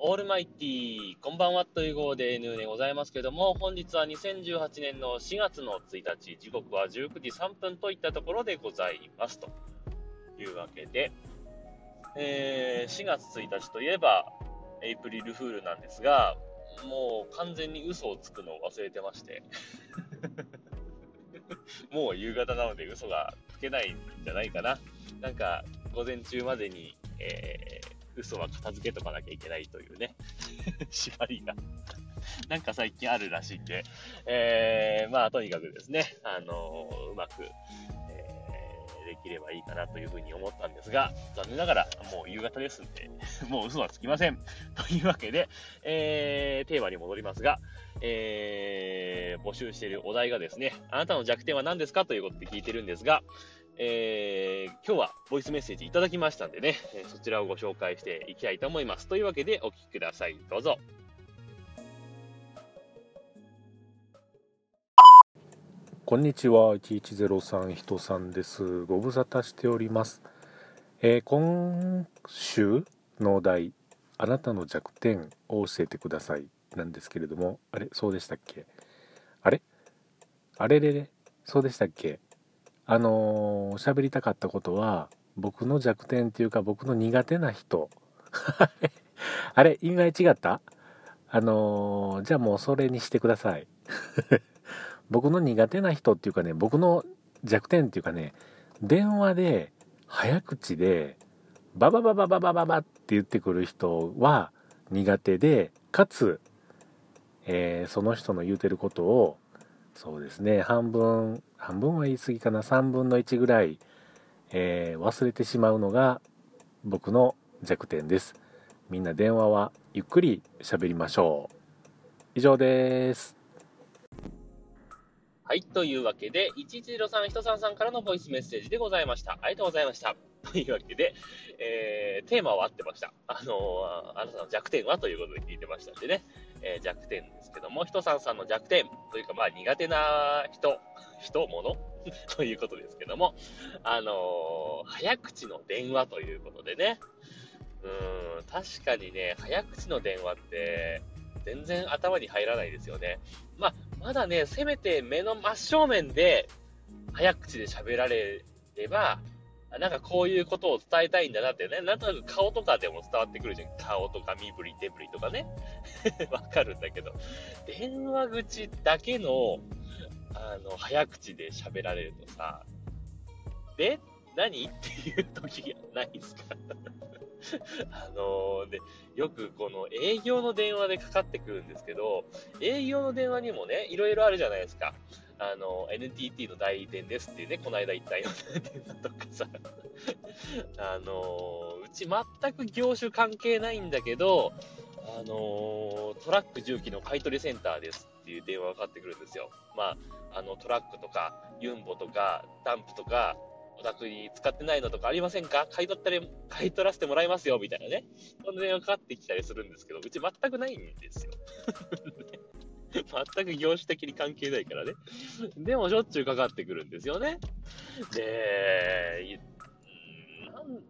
オールマイティー、こんばんはという号で N でございますけども、本日は2018年の4月の1日、時刻は19時3分といったところでございますというわけで、えー、4月1日といえば、エイプリルフールなんですが、もう完全に嘘をつくのを忘れてまして。もう夕方なので嘘がつけないんじゃないかな。なんか、午前中までに、えー、嘘は片付けとかなきゃいけないというね、縛りが。なんか最近あるらしいんで、えー、まあ、とにかくですね、あのー、うまく、できればいいかなというふうに思ったんですが、残念ながらもう夕方ですんで、もう嘘はつきません。というわけで、えー、テーマに戻りますが、えー、募集しているお題がですね、あなたの弱点は何ですか？ということで聞いてるんですが、えー、今日はボイスメッセージいただきましたんでね、そちらをご紹介していきたいと思います。というわけでお聞きください。どうぞ。こんにちは、1103人さんです。ご無沙汰しております。えー、今週のお題、あなたの弱点を教えてください。なんですけれども、あれ？そうでしたっけ？あれ？あれれれ？そうでしたっけ？あのー、喋りたかったことは、僕の弱点っていうか僕の苦手な人。あれ意外違った？あのー、じゃあもうそれにしてください。僕の苦手な人っていうかね、僕の弱点っていうかね、電話で早口でババババババババって言ってくる人は苦手で、かつ、えー、その人の言うてることを、そうですね、半分、半分は言い過ぎかな、3分の1ぐらい、えー、忘れてしまうのが僕の弱点です。みんな電話はゆっくり喋りましょう。以上です。はい。というわけで、1103人さんさんからのボイスメッセージでございました。ありがとうございました。というわけで、えー、テーマは合ってました。あのー、あなたの弱点はということで聞いてましたんでね、えー、弱点ですけども、人さんさんの弱点というか、まあ苦手な人、人、物？ということですけども、あのー、早口の電話ということでね、うん、確かにね、早口の電話って、全然頭に入らないですよね。まあ、まだね、せめて目の真正面で早口で喋られれば、なんかこういうことを伝えたいんだなってね、なんとなく顔とかでも伝わってくるじゃん。顔とか身振り手振りとかね。わかるんだけど、電話口だけの、あの、早口で喋られるとさ、で、何っていう時がないですか あのー、で、よくこの営業の電話でかかってくるんですけど、営業の電話にもね、いろいろあるじゃないですか。あの、NTT の代理店ですっていうね、この間言ったような電話とかさ。あの、うち全く業種関係ないんだけど、あの、トラック重機の買取センターですっていう電話がかかってくるんですよ。まあ、あの、トラックとか、ユンボとか、ダンプとか、お宅に使ってないのとかありませんか？買い取ったり、買い取らせてもらいますよ、みたいなね。そんな電話かかってきたりするんですけど、うち全くないんですよ。全く業種的に関係ないからね。でもしょっちゅうかかってくるんですよね。で、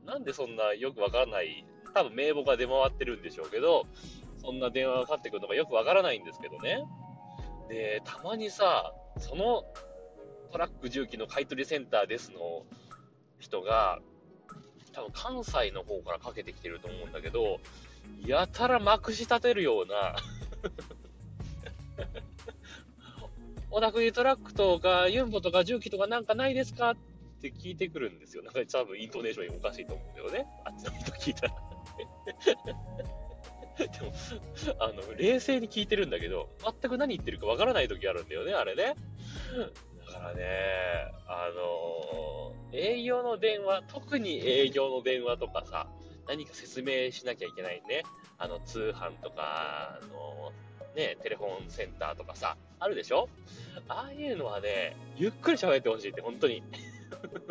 ななんでそんなよくわからない、多分名簿が出回ってるんでしょうけど、そんな電話がかかってくるのがよくわからないんですけどね。で、たまにさ、そのトラック重機の買取センターですの人が、多分関西の方からかけてきてると思うんだけど、やたらまくし立てるようなお宅にトラックとかユンボとか重機とかなんかないですかって聞いてくるんですよ。なんか多分イントネーションおかしいと思うんだよね。あっちの人聞いたらでも、あの、冷静に聞いてるんだけど、全く何言ってるかわからない時あるんだよね、あれね。だからね、あの、営業の電話、特に営業の電話とかさ、何か説明しなきゃいけないね。あの、通販とか、あの、ね、テレフォンセンターとかさ、あるでしょ？ああいうのはね、ゆっくり喋ってほしいって、本当に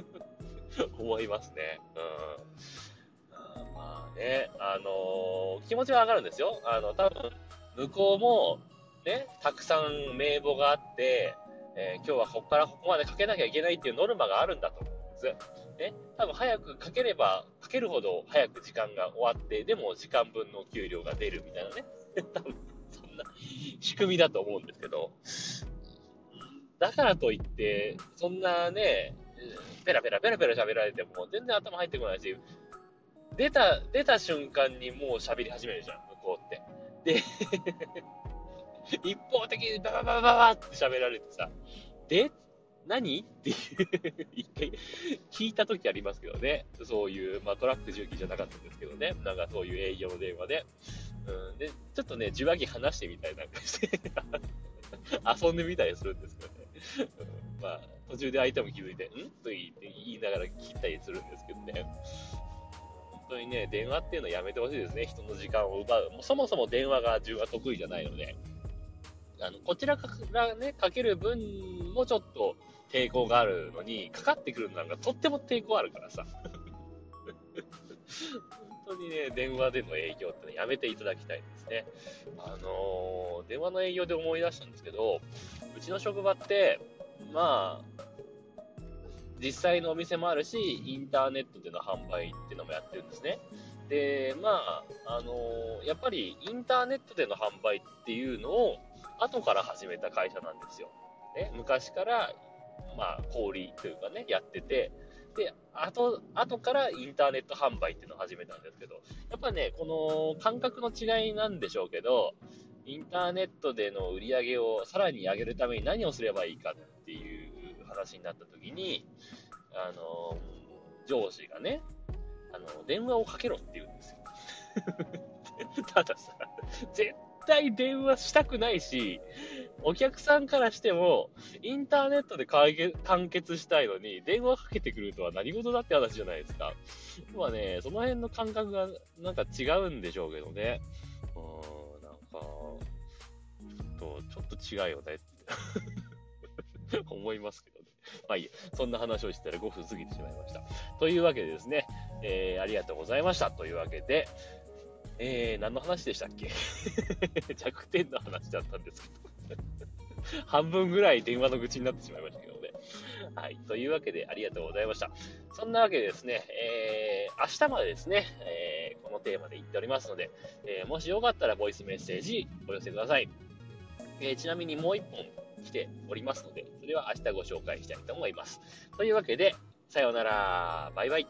思いますね。うん。まあね、あのー、気持ちは上がるんですよ。あの、多分、向こうも、ね、たくさん名簿があって、えー、今日はここからここまでかけなきゃいけないっていうノルマがあるんだと思うんです。ね。多分早くかければかけるほど早く時間が終わって、でも時間分の給料が出るみたいなね。多分、そんな仕組みだと思うんですけど、だからといって、そんなね、ペラペラペラペラ喋られても全然頭入ってこないし、出た、出た瞬間にもう喋り始めるじゃん、向こうって。で、一方的にバババババって喋られてさ、で、何？っていう 一回聞いた時ありますけどね。そういう、まあトラック重機じゃなかったんですけどね。なんかそういう営業の電話で。うん、で、ちょっとね、受話器話してみたりなんかして遊んでみたりするんですけどね。うん、まあ、途中で相手も気づいて、ん？と言いながら聞いたりするんですけどね。本当にね、電話っていうのはやめてほしいですね。人の時間を奪う。もうそもそも電話が自分は得意じゃないので。あの、こちらからね、かける分もちょっと抵抗があるのに、かかってくるのなんかとっても抵抗あるからさ。本当にね、電話での営業ってのやめていただきたいですね。あのー、電話の営業で思い出したんですけど、うちの職場って、まあ、実際のお店もあるし、インターネットでの販売っていうのもやってるんですね。で、まあ、あのー、やっぱりインターネットでの販売っていうのを後から始めた会社なんですよ。ね、昔から、まあ、小売というかね、やってて、で、後、後からインターネット販売っていうのを始めたんですけど、やっぱね、この感覚の違いなんでしょうけど、インターネットでの売り上げをさらに上げるために何をすればいいかっていう話になった時に、あの、上司がね、あの、電話をかけろって言うんですよ。たださ、絶対電話したくないし、お客さんからしても、インターネットで完結したいのに、電話かけてくるとは何事だって話じゃないですか。まあね、その辺の感覚がなんか違うんでしょうけどね。うん、なんか、ちょっと、ちょっと違うよねって 思いますけどね。まあいいそんな話をしてたら5分過ぎてしまいました。というわけでですね、えー、ありがとうございました。というわけで、えー、何の話でしたっけ？弱点の話だったんですけど 半分ぐらい電話の愚痴になってしまいましたけどね。はい。というわけで、ありがとうございました。そんなわけでですね、えー、明日までですね、えー、このテーマで言っておりますので、えー、もしよかったらボイスメッセージお寄せください。えー、ちなみにもう一本来ておりますので、それは明日ご紹介したいと思います。というわけで、さようなら。バイバイ。